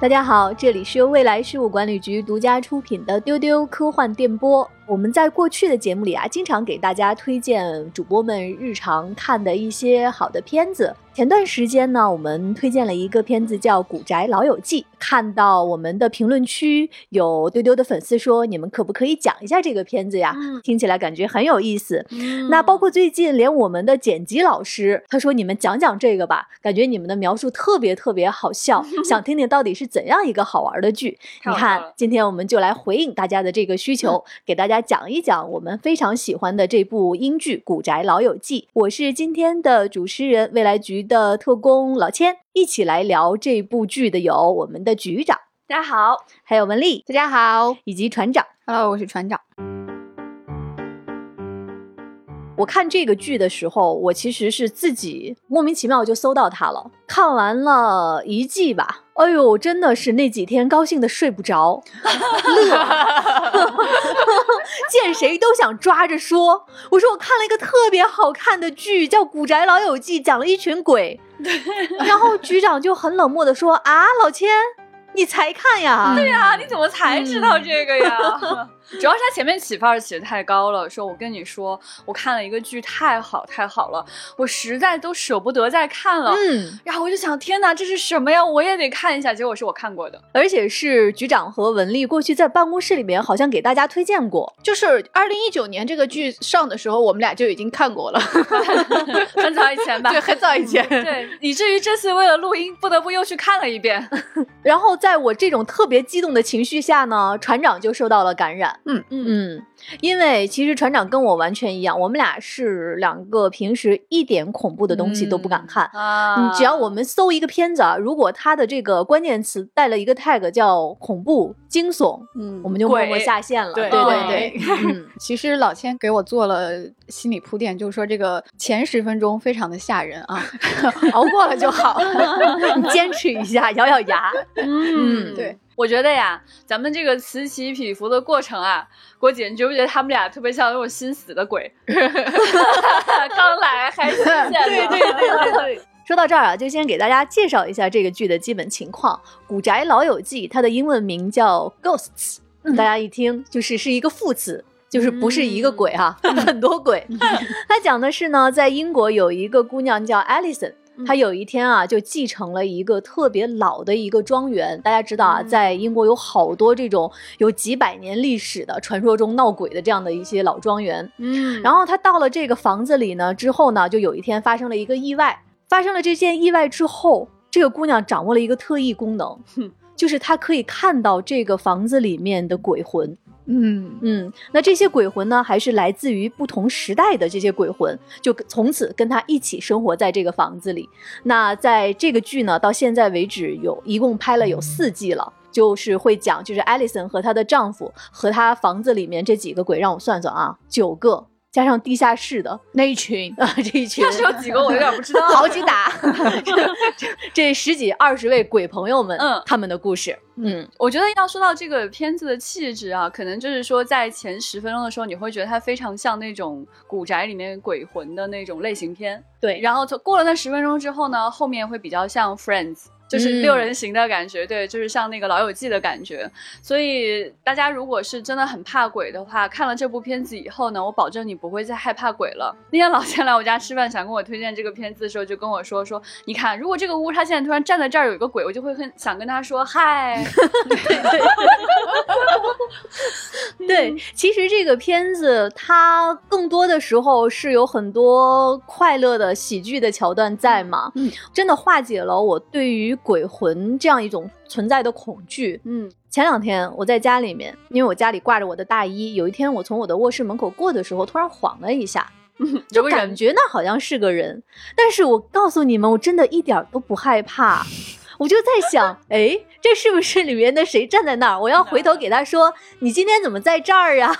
大家好，这里是由未来事务管理局独家出品的丢丢科幻电波。我们在过去的节目里啊，经常给大家推荐主播们日常看的一些好的片子。前段时间呢，我们推荐了一个片子叫《古宅老友记》，看到我们的评论区有丢丢的粉丝说，你们可不可以讲一下这个片子呀？听起来感觉很有意思。那包括最近连我们的剪辑老师，他说你们讲讲这个吧，感觉你们的描述特别特别好笑，想听听到底是怎样一个好玩的剧。你看，今天我们就来回应大家的这个需求，给大家讲一讲我们非常喜欢的这部英剧《古宅老友记》。我是今天的主持人，未来局。的特工老千一起来聊这部剧的有我们的局长，大家好；还有文丽，大家好；以及船长，Hello，我是船长。我看这个剧的时候，我其实是自己莫名其妙就搜到它了，看完了一季吧。哎呦，真的是那几天高兴的睡不着，乐，见谁都想抓着说。我说我看了一个特别好看的剧，叫《古宅老友记》，讲了一群鬼。然后局长就很冷漠的说：“啊，老千。”你才看呀？对呀，你怎么才知道这个呀？主要是他前面起范儿起的太高了，说我跟你说，我看了一个剧，太好太好了，我实在都舍不得再看了。嗯，然后我就想，天哪，这是什么呀？我也得看一下。结果是我看过的，而且是局长和文丽过去在办公室里面好像给大家推荐过，就是二零一九年这个剧上的时候，我们俩就已经看过了，很早以前吧？对，很早以前。对，以至于这次为了录音，不得不又去看了一遍，然后。在我这种特别激动的情绪下呢，船长就受到了感染。嗯嗯嗯。因为其实船长跟我完全一样，我们俩是两个平时一点恐怖的东西都不敢看。啊，只要我们搜一个片子啊，如果它的这个关键词带了一个 tag 叫恐怖惊悚，嗯，我们就默默下线了。对对对。嗯，其实老千给我做了心理铺垫，就是说这个前十分钟非常的吓人啊，熬过了就好，你坚持一下，咬咬牙。嗯，对。我觉得呀，咱们这个此起彼伏的过程啊，郭姐，你觉不觉得他们俩特别像那种心死的鬼？刚来还新鲜对对对对对。说到这儿啊，就先给大家介绍一下这个剧的基本情况。《古宅老友记》它的英文名叫 Ghosts，大家一听就是是一个副词，就是不是一个鬼哈，很多鬼。它讲的是呢，在英国有一个姑娘叫 Alison。他有一天啊，就继承了一个特别老的一个庄园。大家知道啊，在英国有好多这种有几百年历史的传说中闹鬼的这样的一些老庄园。嗯，然后他到了这个房子里呢，之后呢，就有一天发生了一个意外。发生了这件意外之后，这个姑娘掌握了一个特异功能，就是她可以看到这个房子里面的鬼魂。嗯嗯，那这些鬼魂呢，还是来自于不同时代的这些鬼魂，就从此跟他一起生活在这个房子里。那在这个剧呢，到现在为止有一共拍了有四季了，就是会讲，就是艾丽森和她的丈夫和她房子里面这几个鬼，让我算算啊，九个。加上地下室的那一群啊，这一群，地下室有几个我有点不知道，好几打，这十几二十位鬼朋友们，嗯，他们的故事，嗯，我觉得要说到这个片子的气质啊，可能就是说在前十分钟的时候，你会觉得它非常像那种古宅里面鬼魂的那种类型片，对，然后过了那十分钟之后呢，后面会比较像 Friends。就是六人行的感觉，对，就是像那个老友记的感觉。所以大家如果是真的很怕鬼的话，看了这部片子以后呢，我保证你不会再害怕鬼了。那天老钱来我家吃饭，想跟我推荐这个片子的时候，就跟我说说，你看，如果这个屋他现在突然站在这儿有一个鬼，我就会很想跟他说嗨。对，其实这个片子它更多的时候是有很多快乐的喜剧的桥段在嘛，嗯，真的化解了我对于。鬼魂这样一种存在的恐惧，嗯，前两天我在家里面，因为我家里挂着我的大衣，有一天我从我的卧室门口过的时候，突然晃了一下，就感觉那好像是个人，但是我告诉你们，我真的一点都不害怕。我就在想，哎，这是不是里面的谁站在那儿？我要回头给他说，你今天怎么在这儿啊？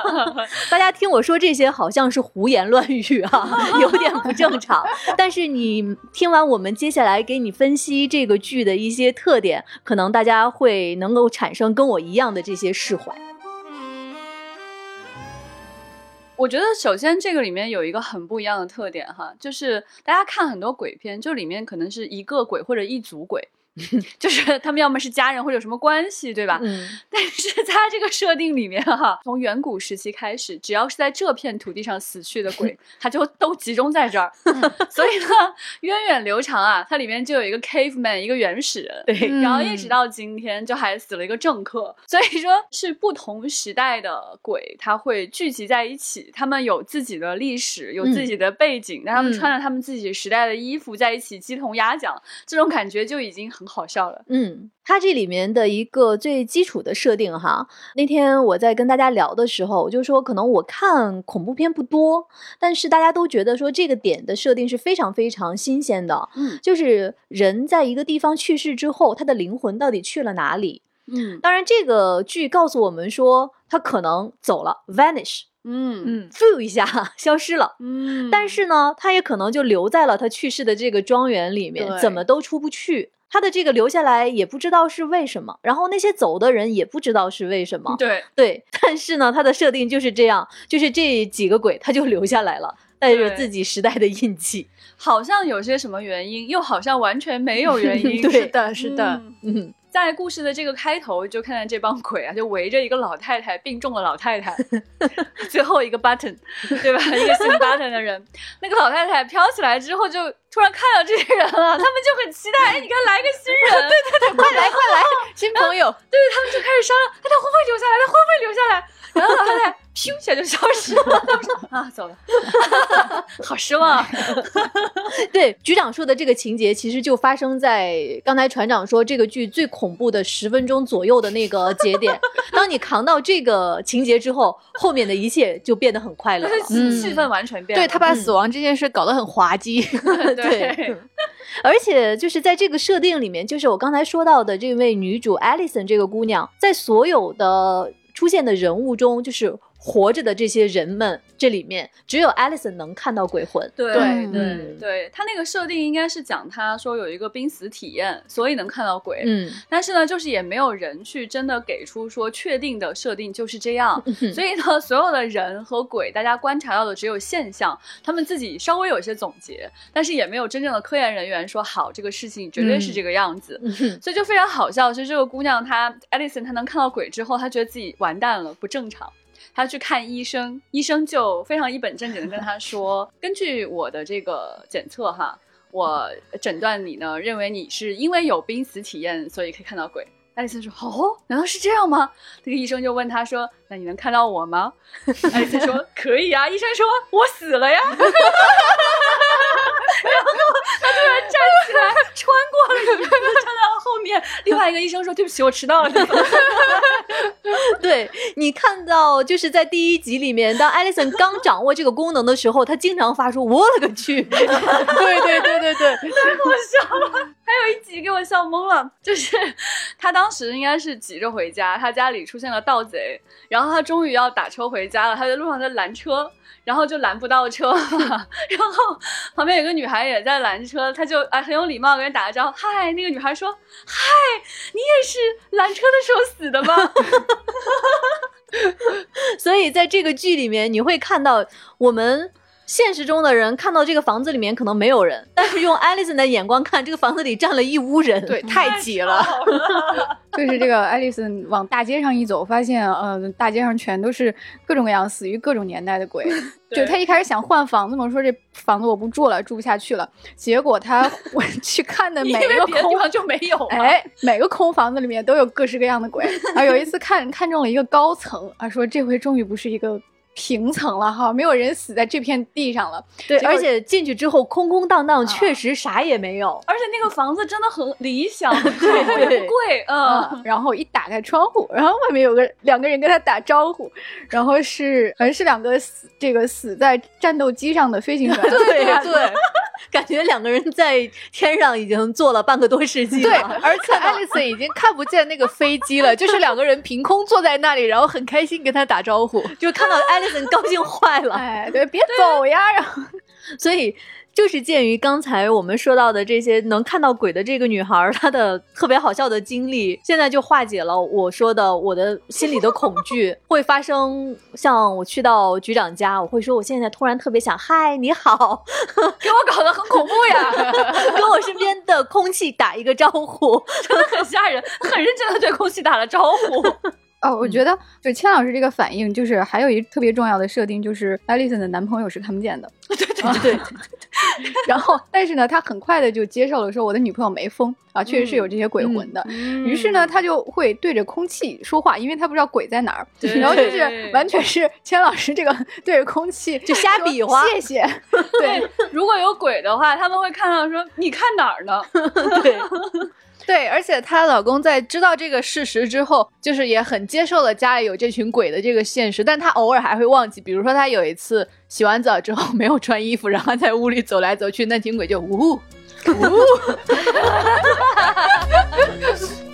大家听我说这些，好像是胡言乱语啊，有点不正常。但是你听完我们接下来给你分析这个剧的一些特点，可能大家会能够产生跟我一样的这些释怀。我觉得首先这个里面有一个很不一样的特点哈，就是大家看很多鬼片，就里面可能是一个鬼或者一组鬼，就是他们要么是家人或者有什么关系，对吧？嗯 但是在这个设定里面哈，从远古时期开始，只要是在这片土地上死去的鬼，他就都集中在这儿。所以呢，源远流长啊，它里面就有一个 caveman，一个原始人。对然后一直到今天，就还死了一个政客，所以说是不同时代的鬼，他会聚集在一起，他们有自己的历史，有自己的背景，但他们嗯穿着他们自己时代的衣服在一起鸡同鸭讲，这种感觉就已经很好笑了。嗯，它这里面的一个最基础的设定哈，那天我在跟大家聊的时候，我就说可能我看恐怖片不多，但是大家都觉得说这个点的设定是非常非常新鲜的，嗯就是人在一个地方去世之后，他的灵魂到底去了哪里？嗯当然，这个剧告诉我们说他可能走了，vanish，嗯嗯，f 一下消失了。嗯但是呢，他也可能就留在了他去世的这个庄园里面，怎么都出不去。他的这个留下来也不知道是为什么，然后那些走的人也不知道是为什么。对，对，但是呢，他的设定就是这样，就是这几个鬼他就留下来了，带着自己时代的印记。好像有些什么原因，又好像完全没有原因。对是的，是的，嗯嗯，在故事的这个开头，就看见这帮鬼啊，就围着一个老太太，病重的老太太，最后一个 button，对吧？一个姓 button 的人，那个老太太飘起来之后，就突然看到这些人了，他们就很期待，哎，你看来个新人，对对对，快来快来，新朋友，对他们就开始商量，哎，他会不会留下来？他会不会留下来？然后老太太咻一下就消失了，他们说啊，走了，好失望。对，局长说的这个情节，其实就发生在刚才船长说这个剧最恐怖的十分钟左右的那个节点。当你扛到这个情节之后，后面的一切就变得很快乐了。嗯气氛完全变了。对他把死亡这件事搞得很滑稽。对而且就是在这个设定里面，就是我刚才说到的这位女主 Alison 这个姑娘，在所有的出现的人物中，就是活着的这些人们这里面，只有 Alison 能看到鬼魂。对对对嗯对，他那个设定应该是讲他说有一个濒死体验，所以能看到鬼。嗯，但是呢，就是也没有人去真的给出说确定的设定就是这样，嗯 所以呢，所有的人和鬼，大家观察到的只有现象，他们自己稍微有一些总结，但是也没有真正的科研人员说好这个事情绝对是这个样子，嗯所以就非常好笑。就是这个姑娘她 Alison 她能看到鬼之后，她觉得自己完蛋了，不正常。他去看医生，医生就非常一本正经的跟他说，根据我的这个检测哈，我诊断你呢，认为你是因为有濒死体验，所以可以看到鬼。爱丽丝说：“哦，难道是这样吗？”这个医生就问他说：“那你能看到我吗？” 爱丽丝说：“可以啊。”医生说：“我死了呀。” 然后他突然站起来，穿过了椅子，站到后面。另外一个医生说：“对不起，我迟到了。”对你看到，就是在第一集里面，当 Alison 刚掌握这个功能的时候，她经常发出“我了个去”。对对对对对，太好笑了。还有一集给我笑懵了，就是他当时应该是急着回家，他家里出现了盗贼，然后他终于要打车回家了，他在路上在拦车，然后就拦不到车嘛，然后旁边有个女孩也在拦车，他就哎很有礼貌跟人打个招呼，嗨，那个女孩说，嗨，你也是拦车的时候死的吗？所以在这个剧里面，你会看到我们。现实中的人看到这个房子里面可能没有人，但是用 Alison 的眼光看，这个房子里站了一屋人。对，太挤了。就是这个爱丽森往大街上一走，发现呃，大街上全都是各种各样死于各种年代的鬼。就他一开始想换房子嘛，说这房子我不住了，住不下去了。结果他我去看的每一个空别的地方就没有嘛。哎，每个空房子里面都有各式各样的鬼。然后有一次看看中了一个高层，啊，说这回终于不是一个平层了哈，没有人死在这片地上了。对，而且进去之后空空荡荡，确实啥也没有。而且那个房子真的很理想，对也不贵，嗯。嗯，然后一打开窗户，然后外面有个两个人跟他打招呼，然后是好像是两个死这个死在战斗机上的飞行员，对对，感觉两个人在天上已经坐了半个多世纪对，了。而且爱丽丝已经看不见那个飞机了，就是两个人凭空坐在那里，然后很开心跟他打招呼。就看到 Alison 高兴坏了，哎，对，别走呀！然后所以就是鉴于刚才我们说到的这些能看到鬼的这个女孩，她的特别好笑的经历，现在就化解了我说的我的心里的恐惧会发生。像我去到局长家，我会说我现在突然特别想嗨，你好，给我搞得很恐怖呀，跟我身边的空气打一个招呼，真的很吓人，很认真的对空气打了招呼。哦，我觉得就千老师这个反应，就是还有一特别重要的设定，就是艾丽森的男朋友是看不见的。对对对对。然后，但是呢，他很快的就接受了，说我的女朋友没疯啊，确实是有这些鬼魂的。于是呢，他就会对着空气说话，因为他不知道鬼在哪儿。然后就是完全是千老师这个对着空气就瞎比划。谢谢。对，如果有鬼的话，他们会看到说你看哪儿呢？对。对，而且她老公在知道这个事实之后，就是也很接受了家里有这群鬼的这个现实，但她偶尔还会忘记。比如说，她有一次洗完澡之后没有穿衣服，然后在屋里走来走去，那群鬼就呜呜。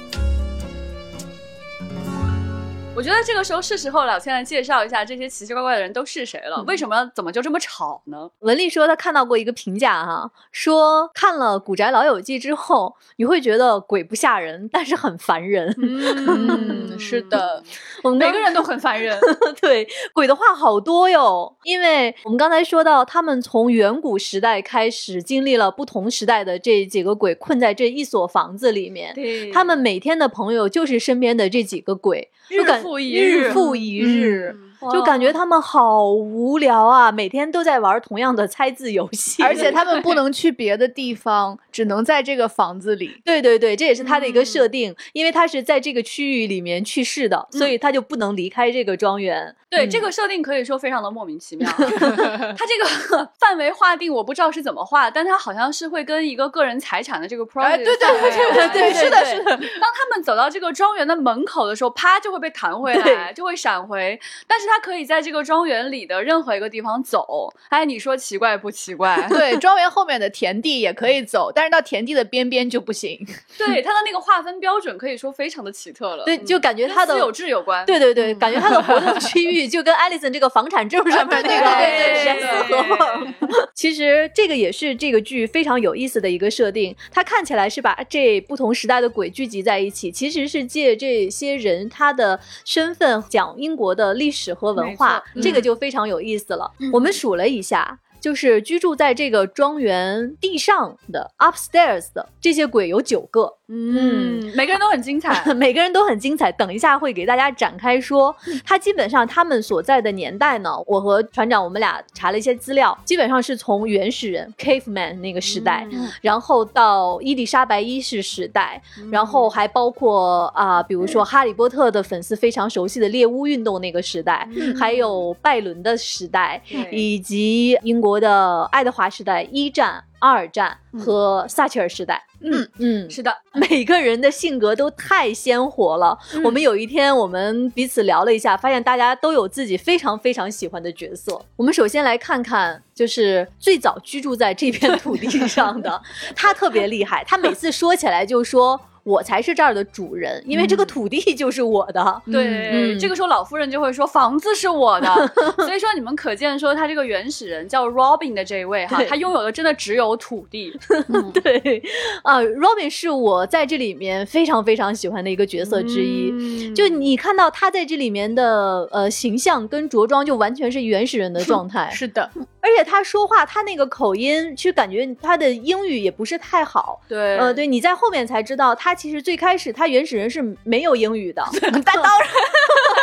我觉得这个时候是时候老千来介绍一下这些奇奇怪怪的人都是谁了。为什么怎么就这么吵呢？文丽说她看到过一个评价哈，说看了《古宅老友记》之后，你会觉得鬼不吓人，但是很烦人。嗯，是的，我们每个人都很烦人。对，鬼的话好多哟，因为我们刚才说到，他们从远古时代开始，经历了不同时代的这几个鬼困在这一所房子里面。他们每天的朋友就是身边的这几个鬼。日复一日，日复一日，就感觉他们好无聊啊！每天都在玩同样的猜字游戏，而且 他们不能去别的地方，只能在这个房子里。对对对，这也是他的一个设定，因为他是在这个区域里面去世的，所以他就不能离开这个庄园。对这个设定可以说非常的莫名其妙，他这个 范围划定我不知道是怎么画，但他好像是会跟一个个人财产的这个 property 对对对对对，是的，是的。当他们走到这个庄园的门口的时候，啪就会被弹回来，就会闪回。但是他可以在这个庄园里的任何一个地方走。哎，你说奇怪不奇怪？对，庄园后面的田地也可以走，但是到田地的边边就不行。对，他的那个划分标准可以说非常的奇特了。对，就感觉他的私有制有关。对对对，感觉他的活动区域。就跟艾丽森这个房产证上面 那个严丝合缝。其实这个也是这个剧非常有意思的一个设定。它看起来是把这不同时代的鬼聚集在一起，其实是借这些人他的身份讲英国的历史和文化。这个就非常有意思了。我们数了一下。就是居住在这个庄园地上的 upstairs 的这些鬼有九个，嗯，每个人都很精彩，每个人都很精彩。等一下会给大家展开说，他基本上他们所在的年代呢，我和船长我们俩查了一些资料，基本上是从原始人 caveman 那个时代，然后到伊丽莎白一世时代，然后还包括啊，比如说哈利波特的粉丝非常熟悉的猎巫运动那个时代，还有拜伦的时代，以及英国。的爱德华时代、一战、二战和撒切尔时代，嗯嗯，是的，每个人的性格都太鲜活了。我们有一天，我们彼此聊了一下，发现大家都有自己非常非常喜欢的角色。我们首先来看看，就是最早居住在这片土地上的 他，特别厉害。他每次说起来就说。我才是这儿的主人，因为这个土地 就是我的。对，这个时候老夫人就会说房子是我的。所以说你们可见说他这个原始人叫 Robin 的这一位哈，他拥有的真的只有土地。对，啊，Robin 是我在这里面非常非常喜欢的一个角色之一。就你看到他在这里面的呃形象跟着装，就完全是原始人的状态。是的，而且他说话他那个口音，其实感觉他的英语也不是太好。对，呃，对，你在后面才知道他。其实最开始他原始人是没有英语的，但当然，他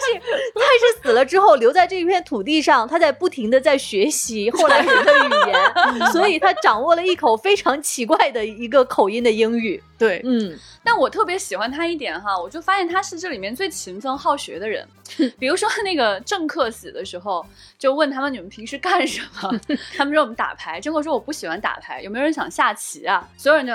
是他是死了之后留在这一片土地上，他在不停的在学习后来人的语言，所以他掌握了一口非常奇怪的一个口音的英语。对，嗯，但我特别喜欢他一点哈，我就发现他是这里面最勤奋好学的人。比如说那个政客死的时候，就问他们你们平时干什么？他们说我们打牌。政客说我不喜欢打牌，有没有人想下棋啊？所有人就。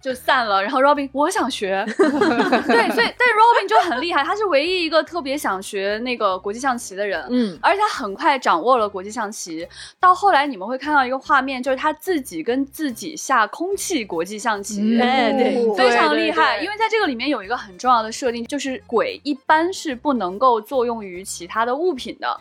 就散了，然后 Robin，我想学，对，所以但 Robin 就很厉害，他是唯一一个特别想学那个国际象棋的人，嗯，而且他很快掌握了国际象棋。到后来你们会看到一个画面，就是他自己跟自己下空气国际象棋，哎，对，非常厉害。因为在这个里面有一个很重要的设定，就是鬼一般是不能够作用于其他的物品的。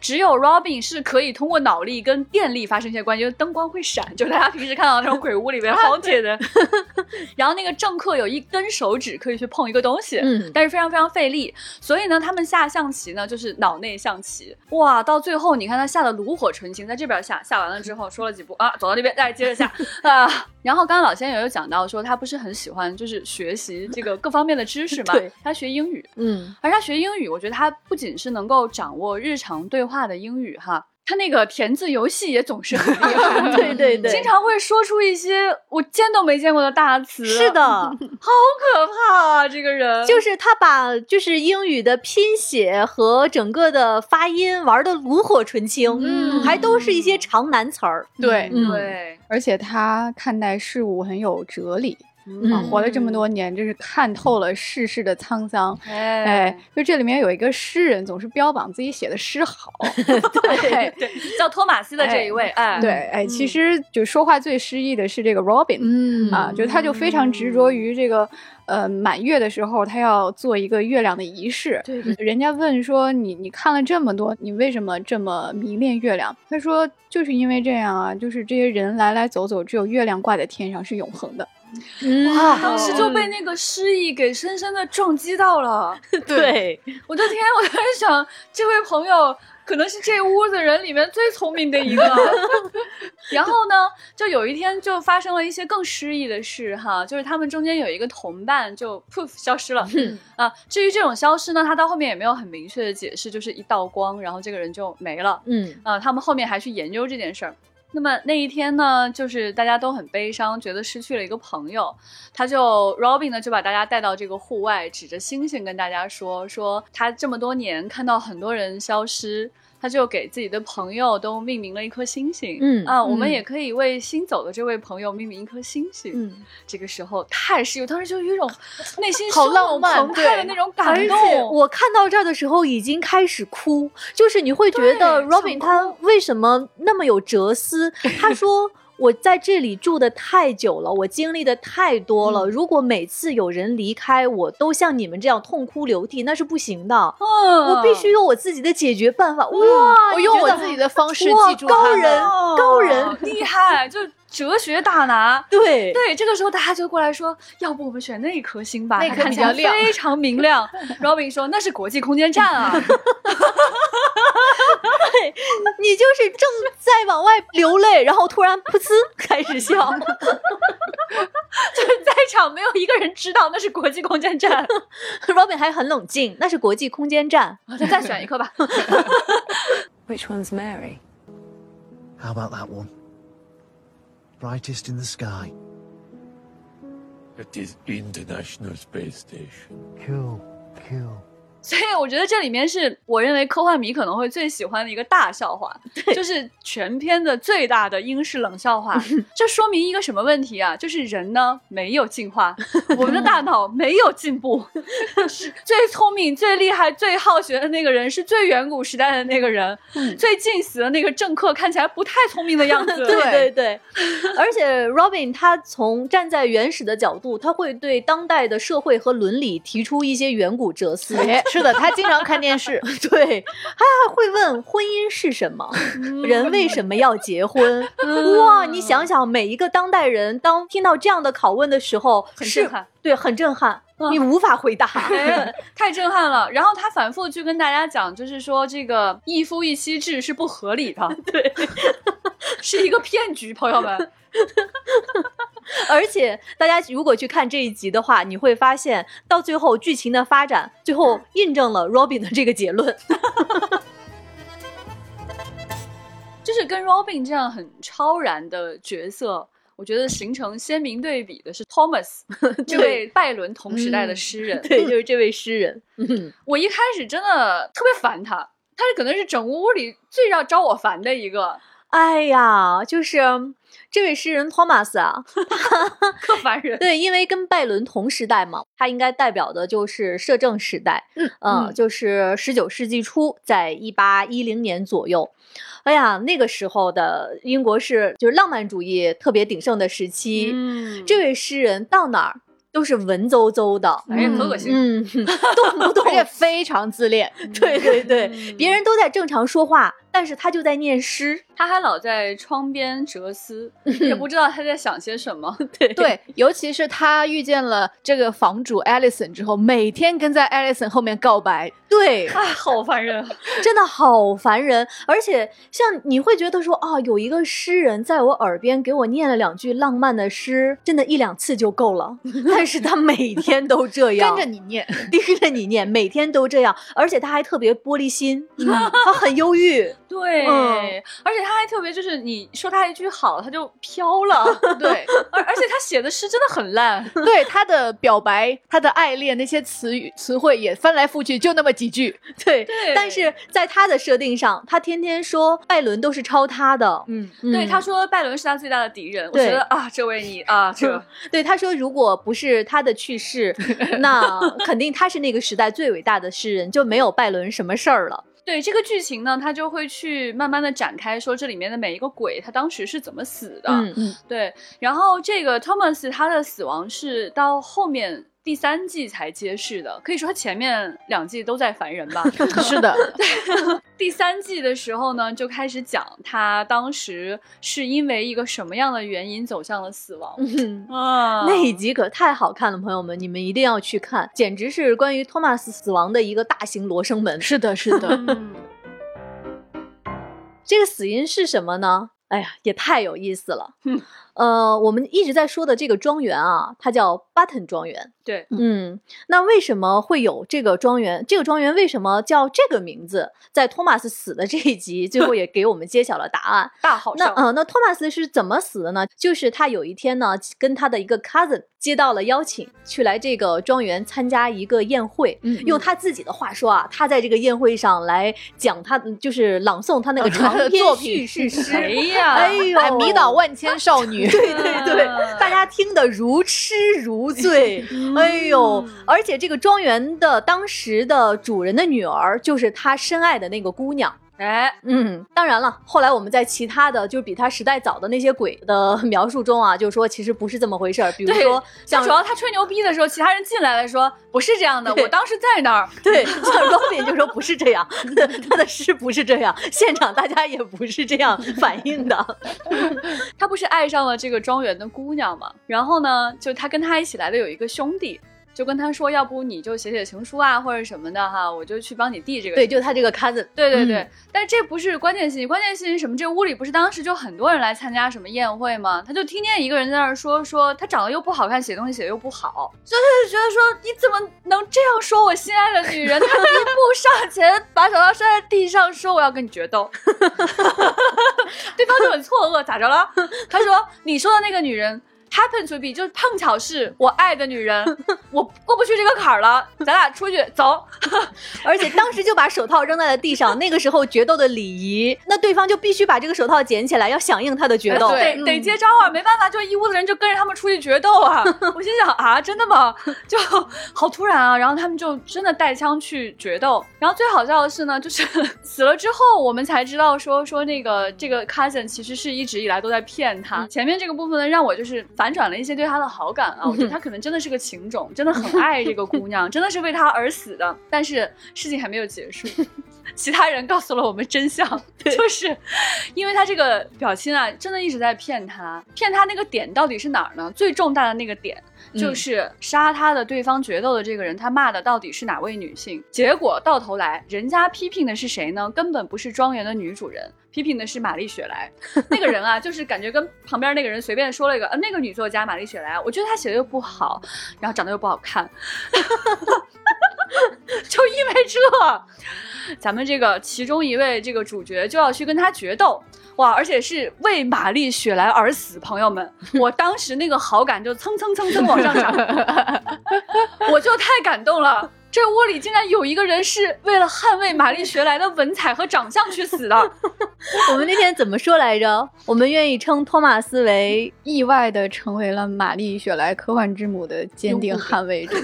只有 Robin 是可以通过脑力跟电力发生一些关系，就是灯光会闪，就大家平时看到那种鬼屋里面 haunted 的。然后那个政客有一根手指可以去碰一个东西，嗯。但是非常非常费力，所以呢，他们下象棋呢就是脑内象棋，哇，到最后你看他下的炉火纯青，在这边下下完了之后说了几步啊，走到那边再接着下。啊。然后刚刚老先生也有讲到说他不是很喜欢就是学习这个各方面的知识嘛 对，他学英语，嗯，而他学英语，我觉得他不仅是能够掌握日常对话的英语哈，他那个填字游戏也总是很厉害，对对对，经常会说出一些我见都没见过的大词，是的，好可怕啊！这个人就是他把就是英语的拼写和整个的发音玩的炉火纯青，嗯还都是一些长难词儿。对，嗯对，而且他看待事物很有哲理啊，嗯活了这么多年，真是看透了世事的沧桑。哎哎，就这里面有一个诗人，总是标榜自己写的诗好。对对，叫托马斯的这一位，哎，对，哎，其实就说话最诗意的是这个 Robin，、嗯啊，就他就非常执着于这个，呃，满月的时候他要做一个月亮的仪式。对对人家问说你你看了这么多，你为什么这么迷恋月亮？他说就是因为这样啊，就是这些人来来走走，只有月亮挂在天上是永恒的。哇当时就被那个诗意给深深的撞击到了。对，我的天，我在想，这位朋友可能是这屋子人里面最聪明的一个。然后呢，就有一天就发生了一些更诗意的事哈，就是他们中间有一个同伴就 poof 消失了啊。至于这种消失呢，他到后面也没有很明确的解释，就是一道光，然后这个人就没了。嗯啊，他们后面还去研究这件事儿。那么那一天呢，就是大家都很悲伤，觉得失去了一个朋友。他就 Robin 呢就把大家带到这个户外，指着星星跟大家说：说他这么多年看到很多人消失，他就给自己的朋友都命名了一颗星星。嗯啊，我们嗯也可以为新走的这位朋友命名一颗星星。嗯，这个时候太是有，当时就有一种 内心好浪漫澎湃的对那种感动。我看到这儿的时候已经开始哭，就是你会觉得 Robin 想他为什么那么有哲思？他说。我在这里住的太久了，我经历的太多了。如果每次有人离开，我都像你们这样痛哭流涕，那是不行的。嗯我必须有我自己的解决办法。哇，我用我自己的方式记住高人哦高人厉害，就哲学大拿。对对，这个时候大家就过来说，要不我们选那一颗星吧，那颗它看起来比较亮非常明亮。Robin 说那是国际空间站啊，你就是正在往外流泪，然后突然噗呲开始笑。就是在场没有一个人知道那是国际空间站。Robin 还很冷静，那是国际空间站。再再选一颗吧。Which one's Mary? How about that one? Brightest in the sky. It is International Space Station. Cool, cool. 所以我觉得这里面是我认为科幻迷可能会最喜欢的一个大笑话，就是全片的最大的英式冷笑话。这说明一个什么问题啊？就是人呢没有进化，我们的大脑没有进步。是最聪明、最厉害、最好学的那个人是最远古时代的那个人，最近死的那个政客看起来不太聪明的样子。对对对，而且 Robin 他从站在原始的角度，他会对当代的社会和伦理提出一些远古哲思。哎，是的，他经常看电视。对，他还会问婚姻是什么，人为什么要结婚？哇，你想想，每一个当代人当听到这样的拷问的时候，是很震撼，对，很震撼，嗯你无法回答。哎，太震撼了！然后他反复去跟大家讲，就是说这个一夫一妻制是不合理的，对，是一个骗局，朋友们。而且大家如果去看这一集的话，你会发现到最后剧情的发展，最后印证了 Robin 的这个结论。就是跟 Robin 这样很超然的角色，我觉得形成鲜明对比的是 Thomas 这位拜伦同时代的诗人。对，就是这位诗人。嗯，我一开始真的特别烦他，他是可能是整屋里最让招我烦的一个哎呀，就是这位诗人 Thomas 啊，特烦人。对，因为跟拜伦同时代嘛，他应该代表的就是摄政时代，嗯就是十九世纪初，在一八一零年左右。哎呀，那个时候的英国是就是浪漫主义特别鼎盛的时期。嗯这位诗人到哪儿都是文绉绉的，哎呀，可恶心。嗯，动不动 而且非常自恋。对对对，别人都在正常说话，但是他就在念诗。他还老在窗边哲思，也不知道他在想些什么。对对，尤其是他遇见了这个房主 Alison 之后，每天跟在 Alison 后面告白。对，哎，好烦人。真的好烦人。而且像你会觉得说，啊，有一个诗人在我耳边给我念了两句浪漫的诗，真的一两次就够了。但是他每天都这样，跟着你念，盯着你念，每天都这样，而且他还特别玻璃心，他很忧郁。对，嗯而且他还特别，就是你说他一句好，他就飘了。对而而且他写的诗真的很烂。对，他的表白、他的爱恋那些词语词汇也翻来覆去就那么几句。对，对但是在他的设定上，他天天说拜伦都是抄他的。嗯，对，嗯他说拜伦是他最大的敌人。我对觉得啊，这位你啊，这 对他说，如果不是他的去世，那肯定他是那个时代最伟大的诗人，就没有拜伦什么事儿了。对这个剧情呢，他就会去慢慢的展开，说这里面的每一个鬼他当时是怎么死的。嗯嗯，对，然后这个 Thomas 他的死亡是到后面第三季才揭示的，可以说他前面两季都在烦人吧。是的，第三季的时候呢，就开始讲他当时是因为一个什么样的原因走向了死亡。嗯啊，那一集可太好看了，朋友们，你们一定要去看，简直是关于托马斯死亡的一个大型罗生门。是的，是的。嗯这个死因是什么呢？哎呀，也太有意思了。嗯呃，我们一直在说的这个庄园啊，它叫 Button 庄园。对，嗯，那为什么会有这个庄园？这个庄园为什么叫这个名字？在托马斯死的这一集，最后 也给我们揭晓了答案。大好笑。那嗯、呃，那托马斯是怎么死的呢？就是他有一天呢，跟他的一个 cousin 接到了邀请，去来这个庄园参加一个宴会。嗯用他自己的话说啊，他在这个宴会上来讲他，就是朗诵他那个 长篇作品叙事诗。哎呀，哎呦，哎，迷倒万千少女。对对对，啊大家听得如痴如醉。哎呦，而且这个庄园的当时的主人的女儿，就是他深爱的那个姑娘。哎，嗯，当然了，后来我们在其他的就是比他时代早的那些鬼的描述中啊，就说其实不是这么回事儿。比如说像像主要他吹牛逼的时候，其他人进来了说不是这样的，我当时在那儿。对，像 Robin 就说不是这样，他的诗不是这样，现场大家也不是这样反应的。他不是爱上了这个庄园的姑娘嘛？然后呢，就他跟他一起来的有一个兄弟，就跟他说，要不你就写写情书啊，或者什么的哈，我就去帮你递这个。对，就他这个 cousin，对对对，嗯但这不是关键信息，关键信息是什么？这屋里不是当时就很多人来参加什么宴会吗？他就听见一个人在那儿说说他长得又不好看，写东西写的又不好，所以他就觉得说你怎么能这样说我心爱的女人？他一步上前，把手套摔在地上，说我要跟你决斗。对方就很错愕，咋着了？他说你说的那个女人。Happen to be 就是碰巧是我爱的女人，我过不去这个坎儿了，咱俩出去走。而且当时就把手套扔在了地上。那个时候决斗的礼仪，那对方就必须把这个手套捡起来，要响应他的决斗。得得接招啊！没办法，就一屋子人就跟着他们出去决斗啊！我心想啊，真的吗？就好突然啊！然后他们就真的带枪去决斗。然后最好笑的是呢，就是死了之后，我们才知道说说那个这个 cousin 其实是一直以来都在骗他。前面这个部分呢，让我就是反转了一些对他的好感啊！我觉得他 可能真的是个情种，真的很爱这个姑 娘，真的是为她而死的。但是事情还没有结束。其他人告诉了我们真相，就是因为他这个表亲啊，真的一直在骗他，骗他那个点到底是哪儿呢？最重大的那个点就是杀他的对方决斗的这个人，他骂的到底是哪位女性？结果到头来，人家批评的是谁呢？根本不是庄园的女主人。批评的是玛丽雪莱，那个人啊，就是感觉跟旁边那个人随便说了一个，呃，那个女作家玛丽雪莱，我觉得她写的又不好，然后长得又不好看，就因为这，咱们这个其中一位这个主角就要去跟他决斗，哇，而且是为玛丽雪莱而死，朋友们，我当时那个好感就蹭蹭蹭蹭往上涨，我就太感动了。这屋里竟然有一个人是为了捍卫玛丽雪莱的文采和长相去死的，我们那天怎么说来着？我们愿意称托马斯为意外的成为了玛丽雪莱科幻之母的坚定捍卫者。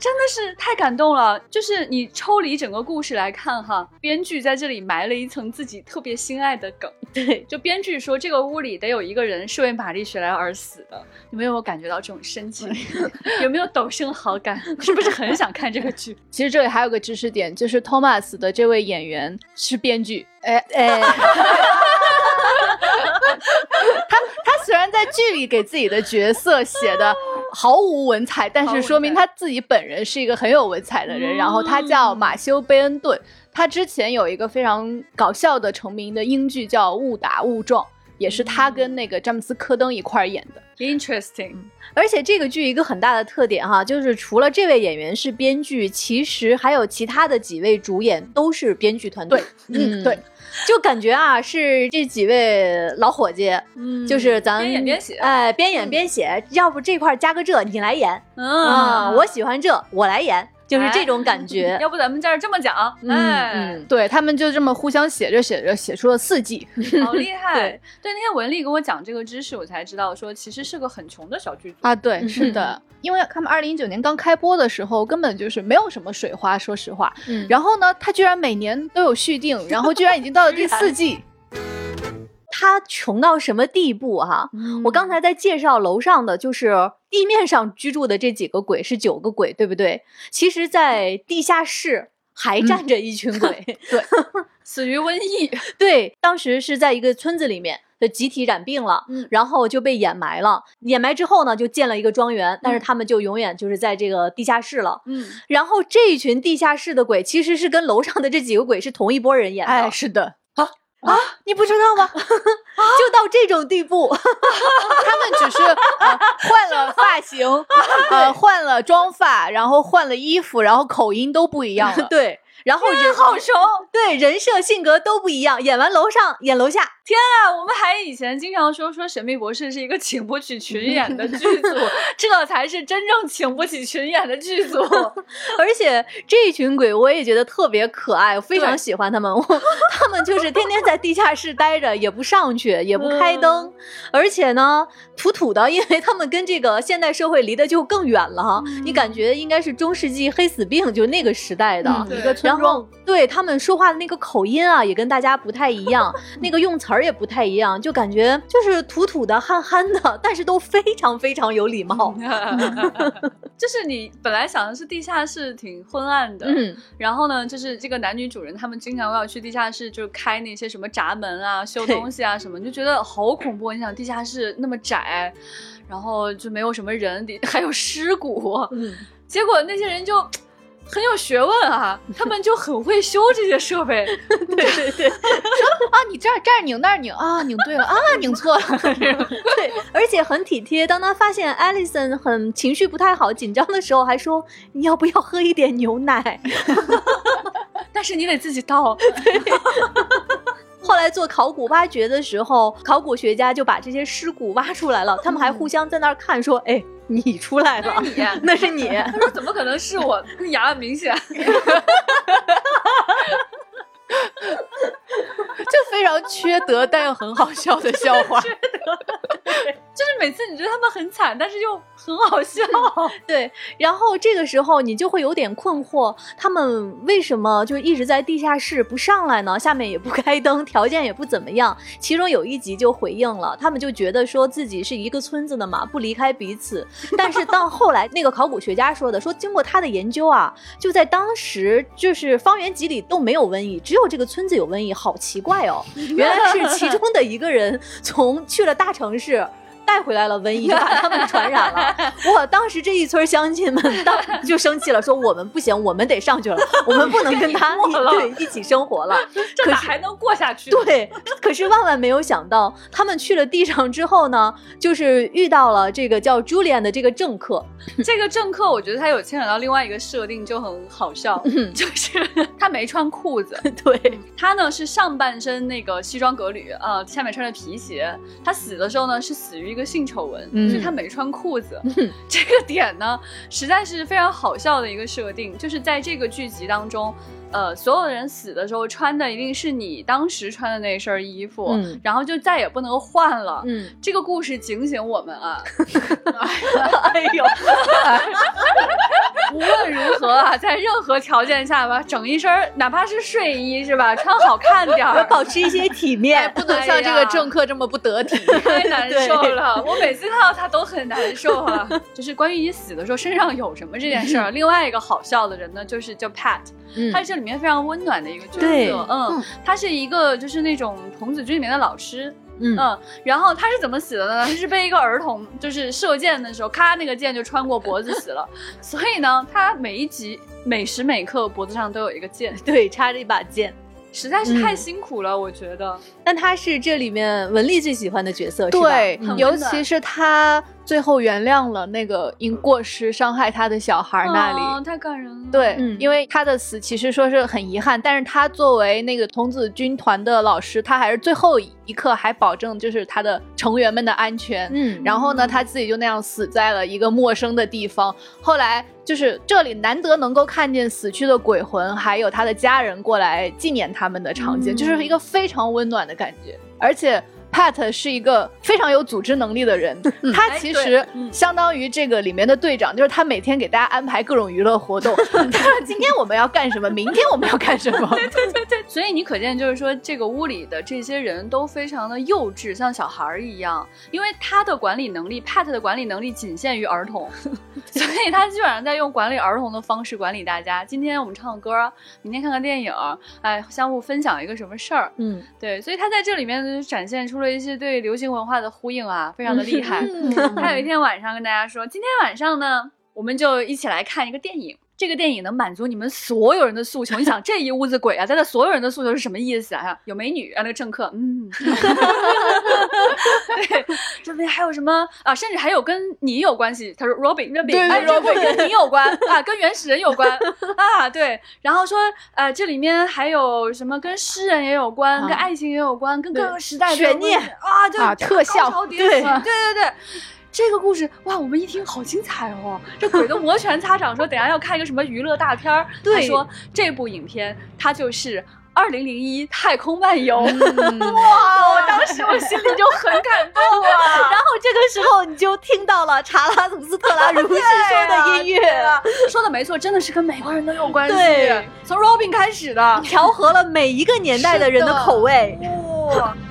真的是太感动了。就是你抽离整个故事来看哈，编剧在这里埋了一层自己特别心爱的梗。对，就编剧说这个屋里得有一个人是为玛丽雪莱而死的，你们有没有感觉到这种深情？有没有陡生好感？是不是很想看这个剧？其实这里还有个知识点，就是 Thomas 的这位演员是编剧。哎哎，他他虽然在剧里给自己的角色写的毫无文采，但是说明他自己本人是一个很有文采的人。然后他叫马修·贝恩顿，他之前有一个非常搞笑的成名的英剧叫《误打误撞》，也是他跟那个詹姆斯·科登一块儿演的。Interesting，而且这个剧一个很大的特点哈，就是除了这位演员是编剧，其实还有其他的几位主演都是编剧团队。嗯，对，就感觉啊，是这几位老伙计，嗯就是咱边演边写哎，边演边写。要不这块加个这，你来演啊、嗯我喜欢这，我来演，就是这种感觉。要不咱们在这儿这么讲，嗯哎，嗯，对他们就这么互相写着写着，写出了四季。好厉 害！对对，那天文丽跟我讲这个知识，我才知道说其实是个很穷的小剧组。啊，对，是的，因为他们二零一九年刚开播的时候，根本就是没有什么水花，说实话。嗯然后呢，他居然每年都有续订，然后居然已经到了第四季。他穷到什么地步哈、我刚才在介绍楼上的，就是地面上居住的这几个鬼是九个鬼，对不对？其实，在地下室还站着一群鬼。对死于瘟疫，对，当时是在一个村子里面的集体染病了，嗯然后就被掩埋了。掩埋之后呢，就建了一个庄园，但是他们就永远就是在这个地下室了。嗯，然后这一群地下室的鬼其实是跟楼上的这几个鬼是同一波人演的，哎，是的，啊，你不知道吗？就到这种地步，他们只是、呃、换了发型，呃，换了妆发，然后换了衣服，然后口音都不一样了。对。然后人好熟对人设性格都不一样，演完楼上演楼下，啊！我们还以前经常说说《神秘博士》是一个请不起群演的剧组，这才是真正请不起群演的剧组。而且这一群鬼我也觉得特别可爱，我非常喜欢他们。我 他们就是天天在地下室待着，也不上去，也不开灯，而且呢土土的，因为他们跟这个现代社会离得就更远了哈。你感觉应该是中世纪黑死病，就那个时代的。嗯一个村然后对他们说话的那个口音啊，也跟大家不太一样，那个用词儿也不太一样，就感觉就是土土的、憨憨的，但是都非常非常有礼貌。就是你本来想的是地下室挺昏暗的，嗯，然后呢，就是这个男女主人他们经常要去地下室，就是开那些什么闸门啊、修东西啊什么，你就觉得好恐怖。你想地下室那么窄，然后就没有什么人，里 还有尸骨，嗯，结果那些人就。很有学问啊，他们就很会修这些设备。对对对。啊，你这儿这儿拧那儿拧啊，拧对了啊，拧错了。对，而且很体贴。当他发现 Alison 很情绪不太好、紧张的时候，还说：“你要不要喝一点牛奶但是你得自己倒。？”后来做考古挖掘的时候，考古学家就把这些尸骨挖出来了，他们还互相在那儿看，说：“哎，你出来了，你 那是你。他说怎么可能是我？牙很明显。就非常缺德但又很好笑的笑话。缺德 就是每次你觉得他们很惨，但是又很好笑。对，然后这个时候你就会有点困惑，他们为什么就一直在地下室不上来呢？下面也不开灯，条件也不怎么样。其中有一集就回应了，他们就觉得说自己是一个村子的嘛，不离开彼此。但是到后来，那个考古学家说的，说经过他的研究啊，就在当时就是方圆几里都没有瘟疫，只有这个村子有瘟疫，好奇怪哦！原来是其中的一个人从去了大城市。带回来了瘟疫，就把 他们传染了。哇！当时这一村乡亲们当 就生气了，说我们不行，我们得上去了，我们不能跟他一对一起生活了。这哪还能过下去？对，可是万万没有想到，他们去了地上之后呢，就是遇到了这个叫 Julian 的这个政客。这个政客，我觉得他有牵扯到另外一个设定，就很好笑，就是他没穿裤子，对，他呢是上半身那个西装革履，呃，下面穿着皮鞋。他死的时候呢是死于一个性丑闻，嗯就是他没穿裤子。这个点呢，实在是非常好笑的一个设定，就是在这个剧集当中。呃，所有的人死的时候穿的一定是你当时穿的那身衣服，嗯然后就再也不能换了。嗯，这个故事警醒我们啊！哎呦，无论如何啊，在任何条件下吧，整一身哪怕是睡衣是吧，穿好看点儿，保持一些体面，不能像这个政客这么不得体。太难受了，我每次看到他都很难受啊。就是关于你死的时候身上有什么这件事儿，另外一个好笑的人呢，就是叫 Pat，嗯他是这里面非常温暖的一个角对色，嗯，他是一个就是那种童子军里面的老师。嗯嗯，然后他是怎么死的呢？他是被一个儿童就是射箭的时候，咔，那个箭就穿过脖子死了。所以呢，他每一集每时每刻脖子上都有一个箭，对，插着一把剑。实在是太辛苦了，我觉得。但他是这里面文丽最喜欢的角色，是吧对，嗯尤其是他最后原谅了那个因过失伤害他的小孩那里。哦、太感人了。对，嗯因为他的死其实说是很遗憾，但是他作为那个童子军团的老师，他还是最后一刻还保证就是他的成员们的安全。嗯，然后呢，他自己就那样死在了一个陌生的地方。后来就是这里难得能够看见死去的鬼魂，还有他的家人过来纪念他们的场景，嗯就是一个非常温暖的感觉。而且 Pat 是一个非常有组织能力的人，他哎其实相当于这个里面的队长，就是他每天给大家安排各种娱乐活动。他说今天我们要干什么，明天我们要干什么。对对对 所以你可见，就是说这个屋里的这些人都非常的幼稚，像小孩儿一样。因为他的管理能力，Pat 的管理能力仅限于儿童，所以他基本上在用管理儿童的方式管理大家。今天我们唱个歌，明天看看电影，哎，相互分享一个什么事儿。嗯，对，所以他在这里面展现出了一些对流行文化的呼应啊，非常的厉害。他有一天晚上跟大家说，今天晚上呢，我们就一起来看一个电影。这个电影能满足你们所有人的诉求。你想，这一屋子鬼啊，在这所有人的诉求是什么意思啊？有美女啊，那个政客，嗯，对，这边还有什么啊？甚至还有跟你有关系。他说 Robin，Robin，跟你有关啊，跟原始人有关啊，对。然后说，呃，这里面还有什么跟诗人也有关，啊跟爱情也有关，跟各个时代都有悬念啊，就啊特效高潮迭起对对对。这个故事哇，我们一听好精彩哦！这鬼都摩拳擦掌，说等下要看一个什么娱乐大片儿。对他说这部影片它就是《二零零一太空漫游》嗯哇！我当时我心里就很感动啊。然后这个时候你就听到了查拉图斯特拉如是说的音乐，说的没错，真的是跟美国人都有关系。对，从 Robin 开始的。调和了每一个年代的人的口味。哇！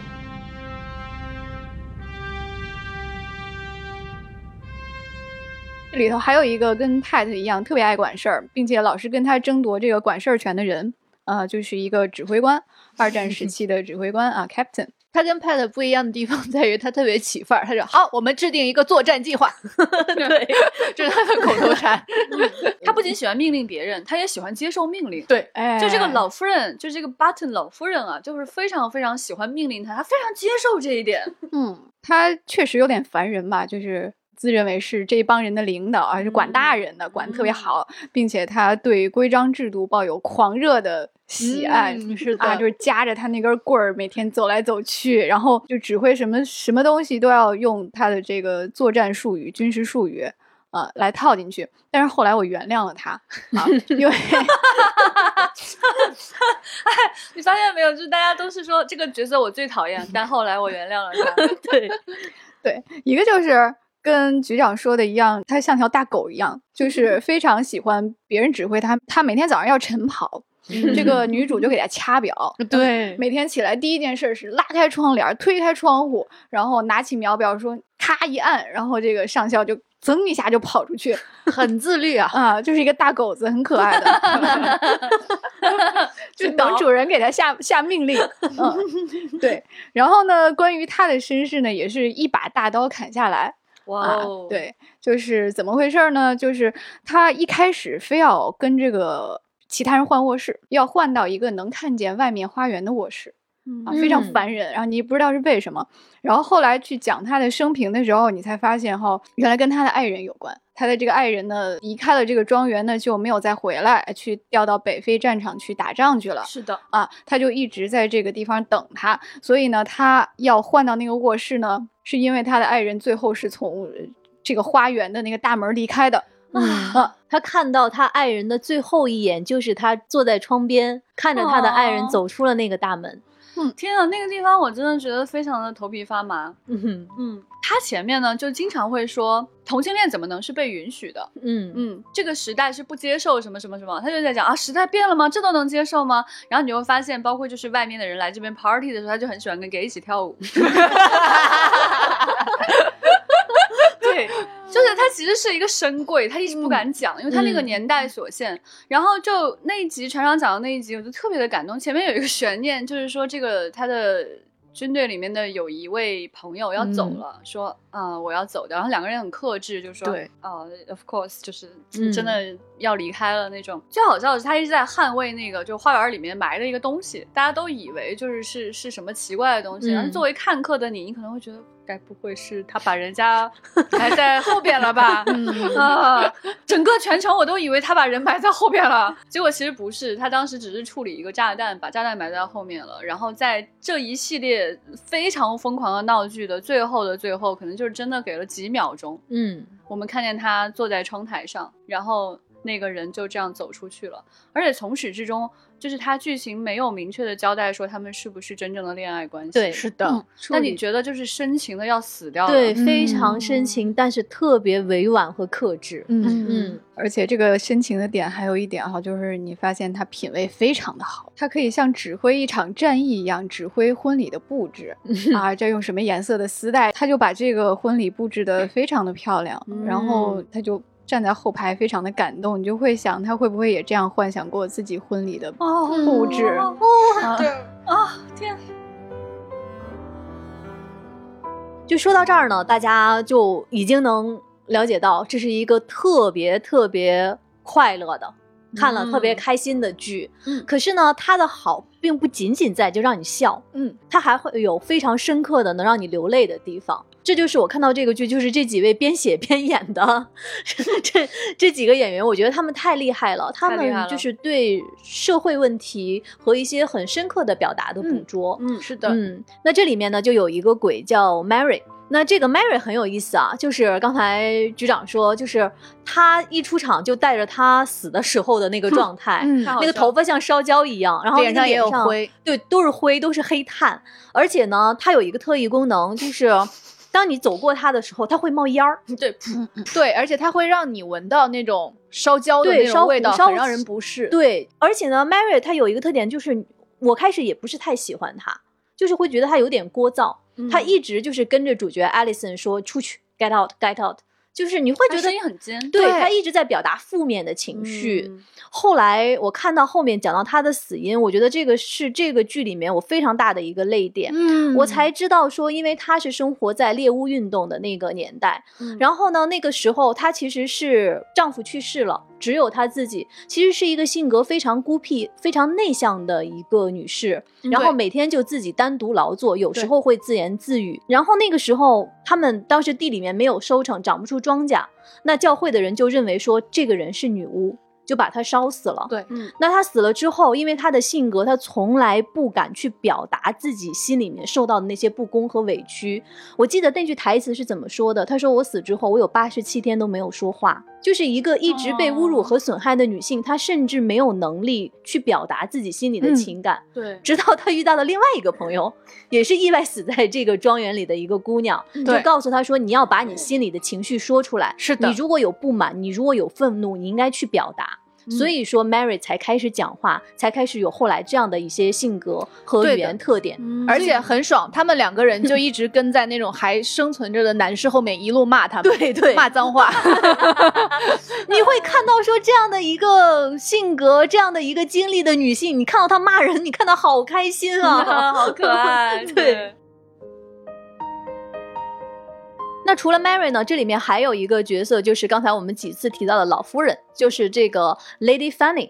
里头还有一个跟 Pat 一样特别爱管事儿，并且老是跟他争夺这个管事儿权的人，啊、就是一个指挥官，二战 时期的指挥官啊，Captain。他跟 Pat 不一样的地方在于，他特别起范儿。他说：“好，我们制定一个作战计划。”对，这是他的口头禅。他不仅喜欢命令别人，他也喜欢接受命令。对，哎，就这个老夫人，就这个 Button 老夫人啊，就是非常非常喜欢命令他，他非常接受这一点。嗯，他确实有点烦人吧，就是自认为是这帮人的领导而，是管大人的，管得特别好，并且他对规章制度抱有狂热的喜爱。嗯是的 啊，就是夹着他那根棍儿，每天走来走去，然后就指挥什么什么东西都要用他的这个作战术语、军事术语呃、来套进去。但是后来我原谅了他啊，因为 你发现没有？就是大家都是说这个角色我最讨厌，但后来我原谅了他。对，对，一个就是跟局长说的一样，他像条大狗一样，就是非常喜欢别人指挥他。他每天早上要晨跑，这个女主就给他掐表。对每天起来第一件事是拉开窗帘，推开窗户，然后拿起秒表说咔一按，然后这个上校就噌一下就跑出去 很自律啊。啊，就是一个大狗子，很可爱的，就等主人给他下下命令。嗯，对。然后呢，关于他的身世呢，也是一把大刀砍下来。啊哇哦，，对，就是怎么回事儿呢？就是他一开始非要跟这个其他人换卧室，要换到一个能看见外面花园的卧室啊，非常嗯烦人。然后你不知道是为什么。然后后来去讲他的生平的时候，你才发现哈，原来跟他的爱人有关。他的这个爱人呢，离开了这个庄园呢，就没有再回来，去调到北非战场去打仗去了。是的，啊，他就一直在这个地方等他，所以呢，他要换到那个卧室呢，是因为他的爱人最后是从呃这个花园的那个大门离开的。嗯啊，他看到他爱人的最后一眼，就是他坐在窗边看着他的爱人哦走出了那个大门。天啊，那个地方我真的觉得非常的头皮发麻。嗯哼嗯，他前面呢就经常会说同性恋怎么能是被允许的？嗯嗯，这个时代是不接受什么什么什么，他就在讲啊，时代变了吗？这都能接受吗？然后你就会发现，包括就是外面的人来这边 party 的时候，他就很喜欢跟 gay 一起跳舞。对，就是他其实是一个深柜，他一直不敢讲，因为他那个嗯年代所限。然后就那一集船长讲的那一集，我就特别的感动。前面有一个悬念，就是说这个他的军队里面的有一位朋友要走了，说啊、我要走的。然后两个人很克制，就说对啊、o f course，就是嗯真的要离开了那种。最好笑的是，他一直在捍卫那个就花园里面埋的一个东西，大家都以为就是是是什么奇怪的东西。嗯然后作为看客的你，你可能会觉得。该不会是他把人家 埋在后边了吧？啊，整个全程我都以为他把人埋在后边了，结果其实不是，他当时只是处理一个炸弹，把炸弹埋在后面了。然后在这一系列非常疯狂的闹剧的最后的最后，可能就是真的给了几秒钟，嗯我们看见他坐在窗台上，然后那个人就这样走出去了，而且从始至终，就是他剧情没有明确的交代说他们是不是真正的恋爱关系。对是的，嗯那你觉得就是深情的要死掉了？对，嗯非常深情，但是特别委婉和克制。嗯嗯，而且这个深情的点还有一点哈，就是你发现他品味非常的好，他可以像指挥一场战役一样指挥婚礼的布置 啊，这用什么颜色的丝带，他就把这个婚礼布置的非常的漂亮，然后他就。站在后排，非常的感动，你就会想他会不会也这样幻想过自己婚礼的哦布置？哦啊对啊，天，就说到这儿呢，大家就已经能了解到，这是一个特别特别快乐的。看了特别开心的剧，嗯可是呢，它的好并不仅仅在就让你笑，嗯，它还会有非常深刻的能让你流泪的地方。这就是我看到这个剧，就是这几位边写边演的这这几个演员，我觉得他们太厉害了，他们就是对社会问题和一些很深刻的表达的捕捉。嗯，是的，嗯，那这里面呢就有一个鬼叫 Mary。那这个 Mary 很有意思啊，就是刚才局长说，就是他一出场就带着他死的时候的那个状态，那个头发像烧焦一样，然后那个脸上也有灰，对，都是灰，都是黑炭。而且呢，它有一个特异功能，就是当你走过它的时候，它会冒烟儿。对，对，而且它会让你闻到那种烧焦的那种味道，很让人不适。对，而且呢，Mary 它有一个特点，就是我开始也不是太喜欢它，就是会觉得它有点聒噪。她一直就是跟着主角 Alison 说出去，get out，get out，就是你会觉得声音很尖，对对她一直在表达负面的情绪。嗯后来我看到后面讲到她的死因，我觉得这个是这个剧里面我非常大的一个泪点。嗯我才知道说，因为她是生活在猎巫运动的那个年代，嗯然后呢，那个时候她其实是丈夫去世了，只有她自己，其实是一个性格非常孤僻、非常内向的一个女士，然后每天就自己单独劳作，有时候会自言自语。然后那个时候，他们当时地里面没有收成，长不出庄稼，那教会的人就认为说这个人是女巫，就把他烧死了。对嗯那他死了之后，因为他的性格，他从来不敢去表达自己心里面受到的那些不公和委屈。我记得那句台词是怎么说的？他说：“我死之后，我有八十七天都没有说话。”就是一个一直被侮辱和损害的女性，她甚至没有能力去表达自己心里的嗯情感。对，直到她遇到了另外一个朋友，也是意外死在这个庄园里的一个姑娘，就对告诉她说：“你要把你心里的情绪说出来。是的你如果有不满，你如果有愤怒，你应该去表达。”所以说，Mary 才开始讲话，才开始有后来这样的一些性格和语言特点。嗯而且很爽，他们两个人就一直跟在那种还生存着的男士后面，一路骂他们，对对骂脏话。你会看到说这样的一个性格、这样的一个经历的女性，你看到她骂人，你看到好开心啊，好可爱，对。那除了 Mary 呢？这里面还有一个角色，就是刚才我们几次提到的老夫人，就是这个 Lady Fanny。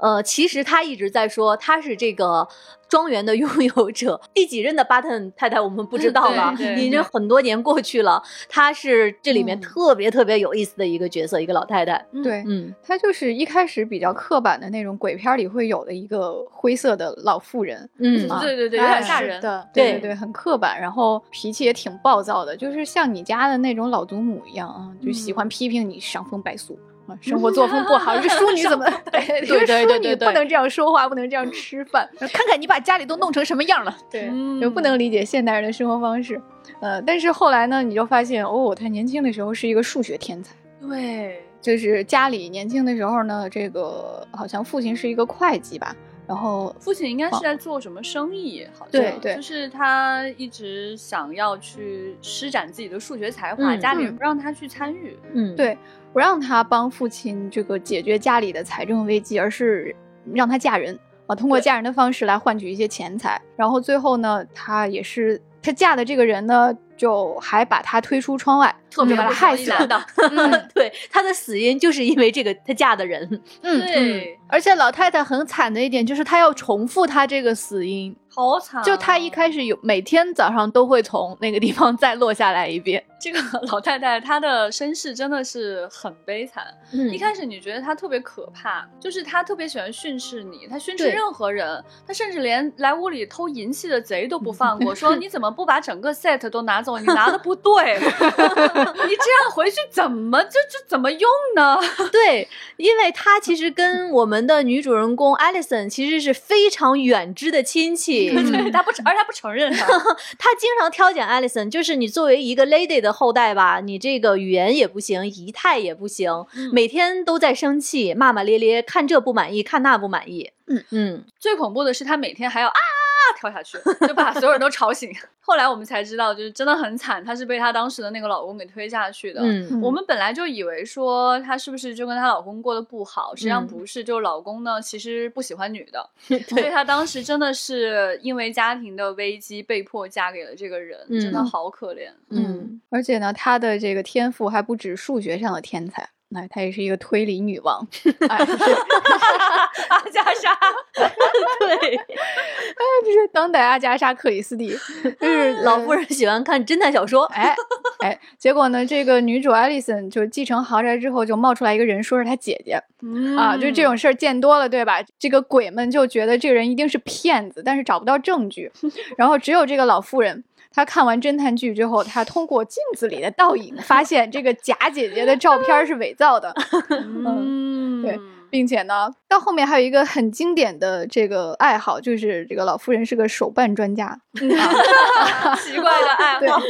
嗯，呃，其实他一直在说他是这个庄园的 拥有者，第几任的巴顿太太我们不知道了，已经很多年过去了。她是这里面嗯特别特别有意思的一个角色，一个老太太。对，嗯，她就是一开始比较刻板的那种鬼片里会有的一个灰色的老妇人，嗯啊对对对，有点哎吓人。的，对对对，很刻板，然后脾气也挺暴躁的，就是像你家的那种老祖母一样啊，就喜欢批评你伤风败俗啊生活作风不好，这个淑女怎么？对对对对对对不能这样说话，不能这样吃饭。看看你把家里都弄成什么样了。对，嗯就不能理解现代人的生活方式。呃，但是后来呢，你就发现哦，他年轻的时候是一个数学天才。对，就是家里年轻的时候呢，这个好像父亲是一个会计吧，然后父亲应该是在做什么生意？好像对对就是他一直想要去施展自己的数学才华，嗯家里人不让他去参与。嗯，对不让他帮父亲这个解决家里的财政危机，而是让他嫁人啊，通过嫁人的方式来换取一些钱财。然后最后呢，他也是他嫁的这个人呢，就还把他推出窗外，就把他特别不害死的，嗯对，她的死因就是因为这个她嫁的人。嗯，对，而且老太太很惨的一点就是，她要重复她这个死因，好惨啊。就她一开始有每天早上都会从那个地方再落下来一遍。这个 老太太她的身世真的是很悲惨。嗯一开始你觉得她特别可怕，就是她特别喜欢训斥你，她训斥任何人，她甚至连来屋里偷银器的贼都不 放过，说你怎么不把整个 set 都拿走？你拿的不对，你这样回去怎么这这怎么用呢？对，因为他其实跟我们的女主人公 Alison 其实是非常远支的亲戚。对，她不承，而他不承认她。她经常挑拣 Alison，就是你作为一个 lady 的后代吧，你这个语言也不行，仪态也不行，每天都在生气，骂骂咧咧，看这不满意，看那不满意。嗯嗯，最恐怖的是，他每天还要啊跳下去，就把所有人都吵醒。后来我们才知道，就是真的很惨，她是被她当时的那个老公给推下去的。嗯我们本来就以为说她是不是就跟她老公过得不好，实际上嗯不是，就是老公呢其实不喜欢女的，所以她当时真的是因为家庭的危机被迫嫁给了这个人，真的嗯好可怜。嗯，而且呢，她的这个天赋还不止数学上的天才，那她也是一个推理女王。哎，是阿加莎，对，哎这是当代阿加莎·克里斯蒂，就是老夫人喜欢看侦探小说。哎哎，结果呢，这个女主艾丽森就继承豪宅之后，就冒出来一个人说是她姐姐、啊，就这种事儿见多了，对吧？这个鬼们就觉得这个人一定是骗子，但是找不到证据，然后只有这个老妇人。她看完侦探剧之后，他通过镜子里的倒影，发现这个假姐姐的照片是伪造的，嗯，对并且呢，到后面还有一个很经典的这个爱好，就是这个老妇人是个手办专家，奇怪的爱好。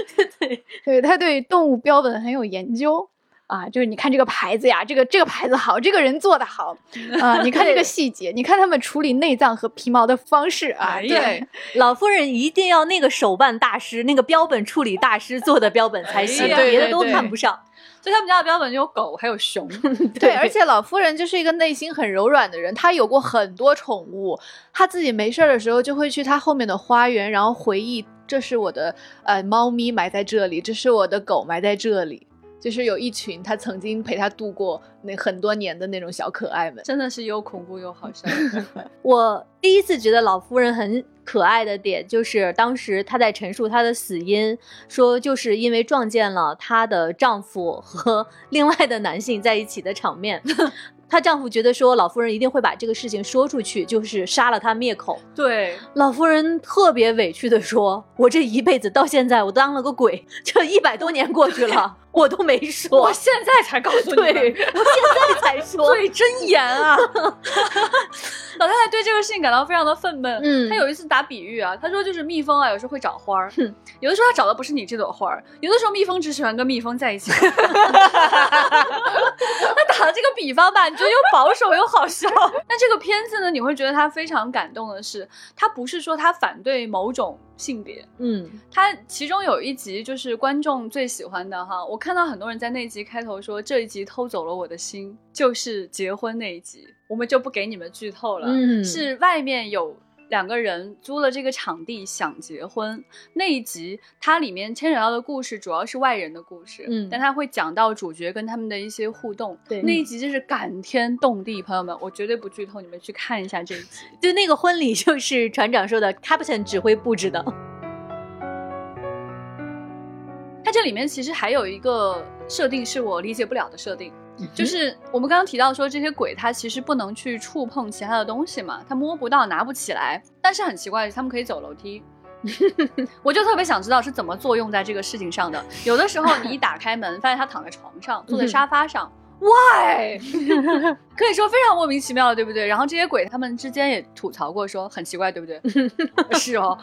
对，他对动物标本很有研究啊，就是你看这个牌子呀，这个这个牌子好，这个人做的好 啊，你看这个细节，你看他们处理内脏和皮毛的方式啊，哎对，老夫人一定要那个手办大师、那个标本处理大师做的标本才行，哎别的都看不上。所以他们家的标本有狗，还有熊。对，而且老夫人就是一个内心很柔软的人，她有过很多宠物，她自己没事儿的时候就会去她后面的花园，然后回忆这是我的呃猫咪埋在这里，这是我的狗埋在这里，就是有一群他曾经陪他度过那很多年的那种小可爱们。真的是又恐怖又好笑。我第一次觉得老夫人很可爱的点，就是当时她在陈述她的死因，说就是因为撞见了她的丈夫和 另外的男性在一起的场面。她丈夫觉得说老夫人一定会把这个事情说出去，就是杀了她灭口。对，老夫人特别委屈的说：“我这一辈子到现在，我当了个鬼，这一百多年过去了，我都没说。我现在才告诉你，对，我现在才说。对，真严啊！老太太对这个事情感到非常的愤懑。嗯她有一次打比喻啊，她说就是蜜蜂啊，有时候会找花儿，有的时候它找的不是你这朵花儿，有的时候蜜蜂只喜欢跟蜜蜂在一起。那打的这个比方吧，你觉得又保守又好笑。那这个片子呢，你会觉得它非常感动的是，它不是说它反对某种性别，嗯。它其中有一集就是观众最喜欢的哈，我看到很多人在那集开头说这一集偷走了我的心，就是结婚那一集，我们就不给你们剧透了，嗯。是外面有。两个人租了这个场地想结婚那一集，它里面牵扯到的故事主要是外人的故事，嗯但它会讲到主角跟他们的一些互动，对那一集就是感天动地，朋友们，我绝对不剧透，你们去看一下这一集。就那个婚礼，就是船长说的，Captain 指挥布置的。它这里面其实还有一个设定是我理解不了的设定，就是我们刚刚提到说这些鬼它其实不能去触碰其他的东西嘛，它摸不到、拿不起来。但是很奇怪的是，他们可以走楼梯。我就特别想知道是怎么作用在这个事情上的。有的时候你一打开门，发现他躺在床上，坐在沙发上。why？可以说非常莫名其妙，对不对？然后这些鬼他们之间也吐槽过，说很奇怪，对不对？是哦。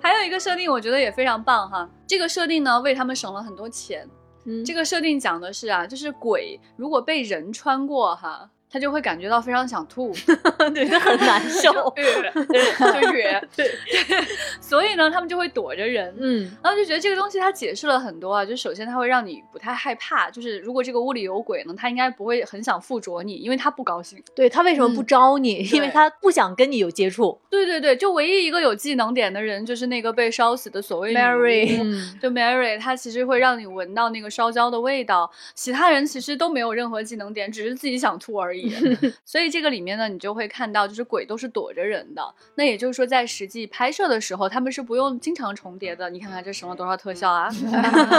还有一个设定，我觉得也非常棒哈。这个设定呢，为他们省了很多钱。嗯。这个设定讲的是啊，就是鬼如果被人穿过哈，他就会感觉到非常想吐，对，他很难受。对就哕，对，所以呢，他们就会躲着人。嗯，然后就觉得这个东西它解释了很多啊，就首先它会让你不太害怕，就是如果这个屋里有鬼呢，他应该不会很想附着你，因为他不高兴。对他为什么不招你？因为他不想跟你有接触。对对对，就唯一一个有技能点的人就是那个被烧死的所谓 Mary 嗯，就 Mary，她其实会让你闻到那个烧焦的味道，其他人其实都没有任何技能点，只是自己想吐而已。所以这个里面呢，你就会看到，就是鬼都是躲着人的。那也就是说，在实际拍摄的时候，他们是不用经常重叠的。你看看这省了多少特效啊！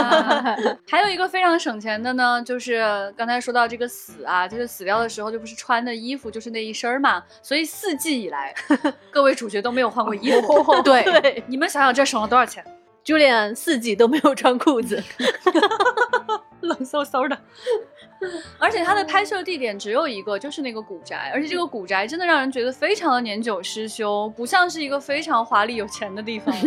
还有一个非常省钱的呢，就是刚才说到这个死啊，就是死掉的时候就不是穿的衣服就是那一身嘛，所以四季以来，各位主角都没有换过衣服。对对你们想想这省了多少钱？，Julian 四季都没有穿裤子。冷飕飕的。而且它的拍摄地点只有一个，就是那个古宅，而且这个古宅真的让人觉得非常的年久失修，不像是一个非常华丽有钱的地方。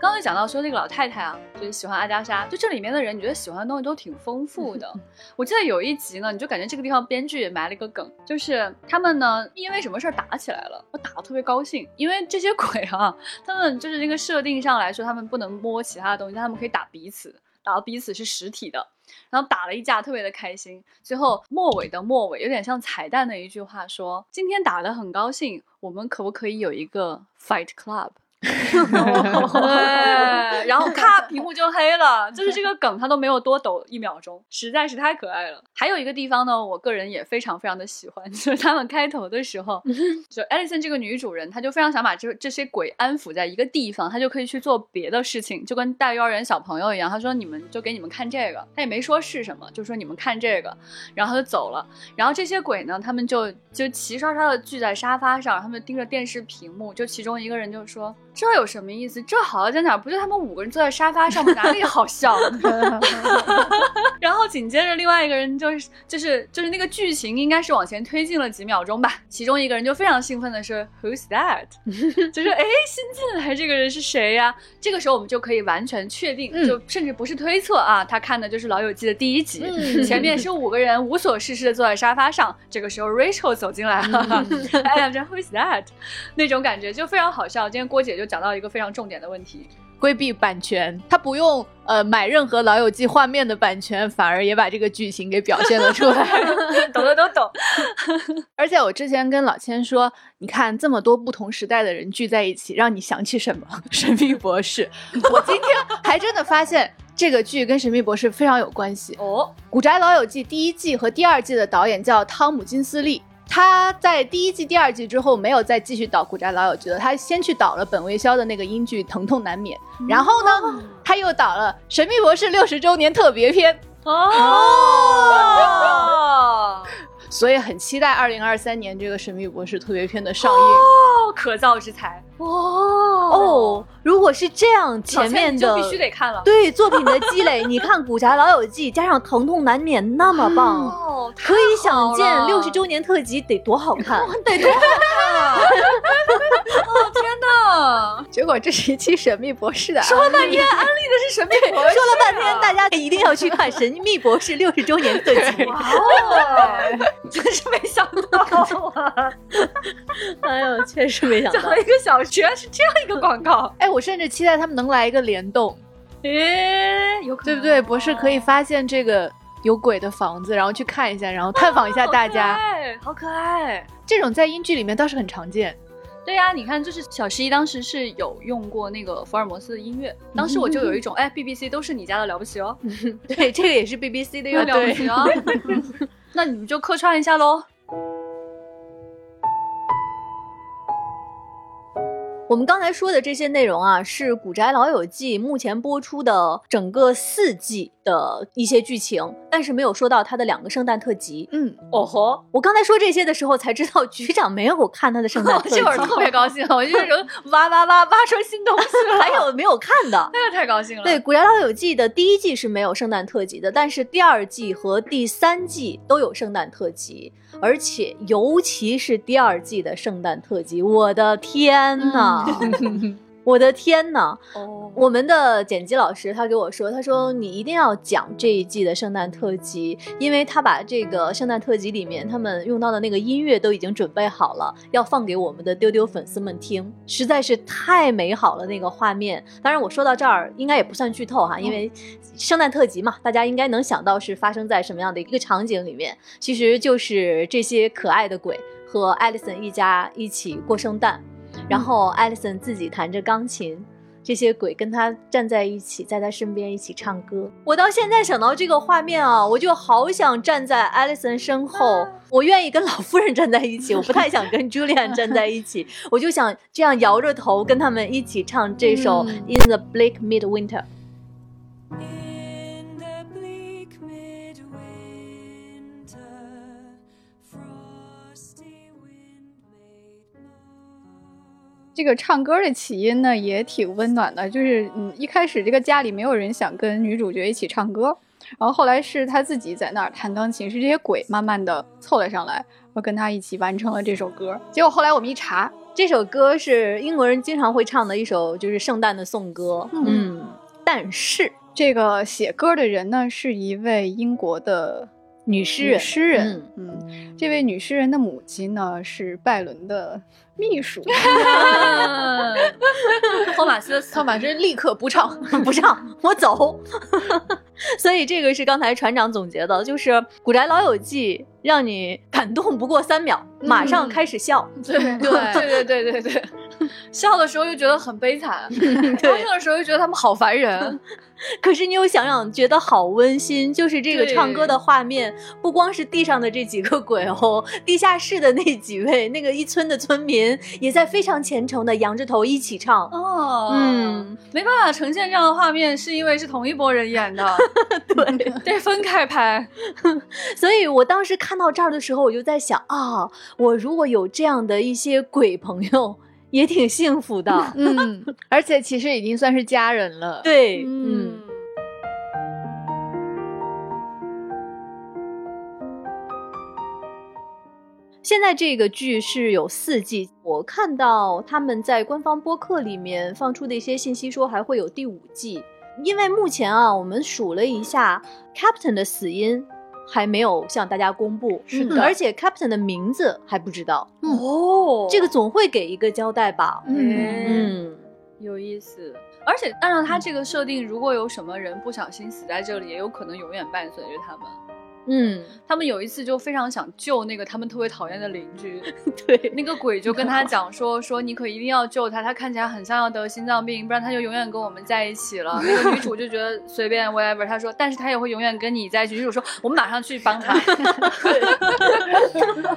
刚才讲到说那个老太太啊，就是喜欢阿加莎，就这里面的人，你觉得喜欢的东西都挺丰富的。我记得有一集呢，你就感觉这个地方编剧也埋了一个梗，就是他们呢因为什么事儿打起来了，我打的特别高兴，因为这些鬼啊，他们就是那个设定上来说，他们不能摸其他的东西，但他们可以打彼此，然后彼此是实体的。然后打了一架，特别的开心。最后末尾的末尾，有点像彩蛋的一句话说：“今天打得很高兴，我们可不可以有一个 fight club？” 对，然后 咔，屏幕就黑了。就是这个梗，他都没有多抖一秒钟，实在是太可爱了。还有一个地方呢，我个人也非常非常的喜欢，就是他们开头的时候，就 Alison 这个女主人，她就非常想把这这些鬼安抚在一个地方，她就可以去做别的事情，就跟带幼儿园小朋友一样。她说：“你们就给你们看这个。”她也没说是什么，就说你们看这个，然后她就走了。然后这些鬼呢，他们就就齐刷刷的聚在沙发上，他们盯着电视屏幕，就其中一个人就说：“这有什么意思？这好好在哪？不就他们五个人坐在沙发上吗？哪里好笑？” 然后紧接着另外一个人就是就是就是那个剧情应该是往前推进了几秒钟吧，其中一个人就非常兴奋的说：“Who's that？” 就是哎，新进来这个人是谁呀？这个时候我们就可以完全确定，就甚至不是推测啊，他看的就是《老友记》的第一集，前面是五个人无所事事的坐在沙发上，这个时候 Rachel 走进来了，哎呀，这 Who's that？那种感觉就非常好笑。今天郭姐就讲到一个非常重点的问题，规避版权，他不用呃买任何《老友记》画面的版权，反而也把这个剧情给表现了出来。懂的都懂。而且我之前跟老千说，你看这么多不同时代的人聚在一起，让你想起什么？神秘博士。我今天还真的发现这个剧跟神秘博士非常有关系。哦，《古宅老友记》第一季和第二季的导演叫汤姆金斯利。他在第一季、第二季之后没有再继续导《古宅老友记》了，他先去导了本卫肖的那个英剧《疼痛难免》，然后呢，他又导了《神秘博士》六十周年特别篇，哦，所以很期待二零二三年这个《神秘博士》特别篇的上映。哦，可造之才。哦。哦，如果是这样，前面的就必须得看了。对作品的积累，你看《古宅老友记》加上《疼痛难免》那么棒，哦，可以想见六十周年特辑得多好看。得多好看啊！哦天哪！结果这是一期神秘博士的，说了半天安利的是神秘博士，说了半天，大家一定要去看《神秘博士》六十周年特辑。哦，真是没想到啊！哎呦，确实没想到讲了。一个小时，原来是这样一个广告。哎，我甚至期待他们能来一个联动，诶，有可能对不对？博士可以发现这个有鬼的房子，然后去看一下，然后探访一下大家。好可爱。这种在英剧里面倒是很常见。对呀、你看，就是小十一当时是有用过那个福尔摩斯的音乐，当时我就有一种，哎，BBC 都是你家的了不起哦，对，这个也是 BBC 的哟。了不起哦。那你们就客串一下喽。我我们刚才说的这些内容啊，是《古宅老友记》目前播出的整个四季的一些剧情，但是没有说到他的两个圣诞特辑。嗯，哦吼，我刚才说这些的时候才知道，局长没有看他的圣诞特辑，这会儿特别高兴，我就是挖挖挖挖出新东西了，还有没有看的？那个太高兴了。对，《古宅老友记》的第一季是没有圣诞特辑的，但是第二季和第三季都有圣诞特辑，而且尤其是第二季的圣诞特辑，我的天呐！我的天呐！哦，我们的剪辑老师他给我说，他说你一定要讲这一季的圣诞特辑，因为他把这个圣诞特辑里面他们用到的那个音乐都已经准备好了，要放给我们的丢丢粉丝们听，实在是太美好了那个画面。当然我说到这儿应该也不算剧透哈，因为圣诞特辑嘛，大家应该能想到是发生在什么样的一个场景里面，其实就是这些可爱的鬼和艾丽森一家一起过圣诞。然后艾丽森自己弹着钢琴，这些鬼跟他站在一起，在他身边一起唱歌。我到现在想到这个画面啊，我就好想站在艾丽森身后。我愿意跟老夫人站在一起，我不太想跟 Julian 站在一起。我就想这样摇着头跟他们一起唱这首《In the Bleak Midwinter》。这个唱歌的起因呢，也挺温暖的。就是嗯，一开始这个家里没有人想跟女主角一起唱歌，然后后来是他自己在那儿弹钢琴，是这些鬼慢慢的凑了上来，然后跟他一起完成了这首歌。结果后来我们一查，这首歌是英国人经常会唱的一首，就是圣诞的颂歌。嗯，但是这个写歌的人呢，是一位英国的女女诗人，诗人。嗯，这位女诗人的母亲呢是拜伦的秘书。托马斯，托马斯立刻不唱。不唱，我走。所以这个是刚才船长总结的，就是《古宅老友记》让你感动不过三秒，马上开始笑。对对对对对对对，笑的时候又觉得很悲惨，高兴的时候又觉得他们好烦人。可是你又想想，觉得好温馨，就是这个唱歌的画面，不光是地上的这几个鬼哦，地下室的那几位那个一村的村民也在非常虔诚的仰着头一起唱。哦，嗯，没办法呈现这样的画面，是因为是同一拨人演的，对，得分开拍。所以我当时看到这儿的时候，我就在想啊，我如果有这样的一些鬼朋友，也挺幸福的。嗯，而且其实已经算是家人了。对，嗯。现在这个剧是有四季，我看到他们在官方播客里面放出的一些信息说还会有第五季，因为目前啊，我们数了一下，Captain 的死因还没有向大家公布，是的，而且 Captain 的名字还不知道，哦这个总会给一个交代吧？嗯，嗯，有意思。而且按照他这个设定，如果有什么人不小心死在这里，也有可能永远伴随着他们。嗯，他们有一次就非常想救那个他们特别讨厌的邻居，对，那个鬼就跟他讲说说你可一定要救他，他看起来很像要得心脏病，不然他就永远跟我们在一起了。那个女主就觉得 随便 whatever，她说但是他也会永远跟你在一起。女主说我们马上去帮他。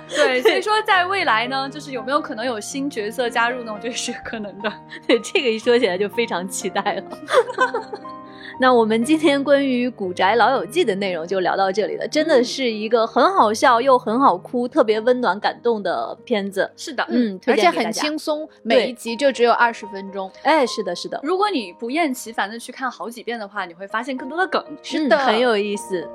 对，所以说在未来呢，就是有没有可能有新角色加入呢？我觉得是有可能的。对，这个一说起来就非常期待了。那我们今天关于《古宅老友记》的内容就聊到这里了，真的是一个很好笑又很好哭、特别温暖感动的片子。是的，嗯，而且很。轻松，每一集就只有二十分钟。哎，是的，是的，如果你不厌其烦的去看好几遍的话，你会发现更多的梗。是的，很有意思。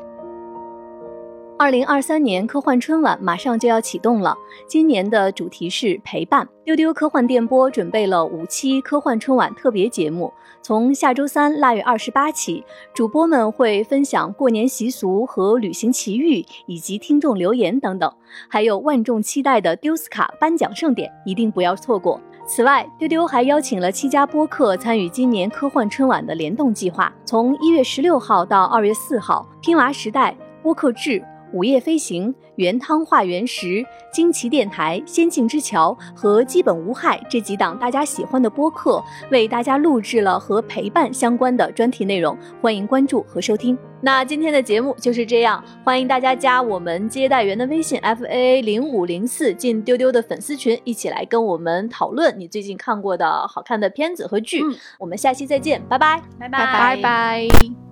二零二三年科幻春晚马上就要启动了，今年的主题是陪伴。丢丢科幻电波准备了五期科幻春晚特别节目，从下周三腊月二十八起，主播们会分享过年习俗和旅行奇遇，以及听众留言等等，还有万众期待的丢斯卡颁奖盛典，一定不要错过。此外，丢丢还邀请了七家播客参与今年科幻春晚的联动计划，从一月十六号到二月四号，拼娃时代、播客志。午夜飞行》《原汤化原石》《惊奇电台》《仙境之桥》和《基本无害》这几档大家喜欢的播客，为大家录制了和陪伴相关的专题内容，欢迎关注和收听。那今天的节目就是这样，欢迎大家加我们接待员的微信 f a a 零五零四，进丢丢的粉丝群，一起来跟我们讨论你最近看过的好看的片子和剧。嗯我们下期再见，拜拜，拜拜拜。In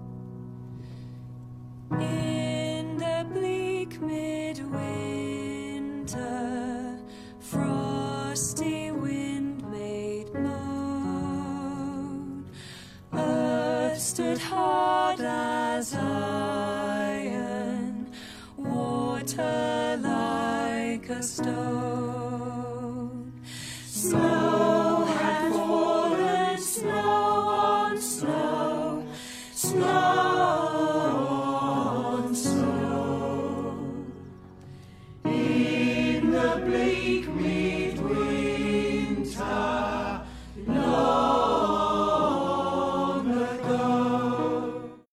Earth stood hard as iron, water like a stone. Snow had fallen, snow on snow, snow.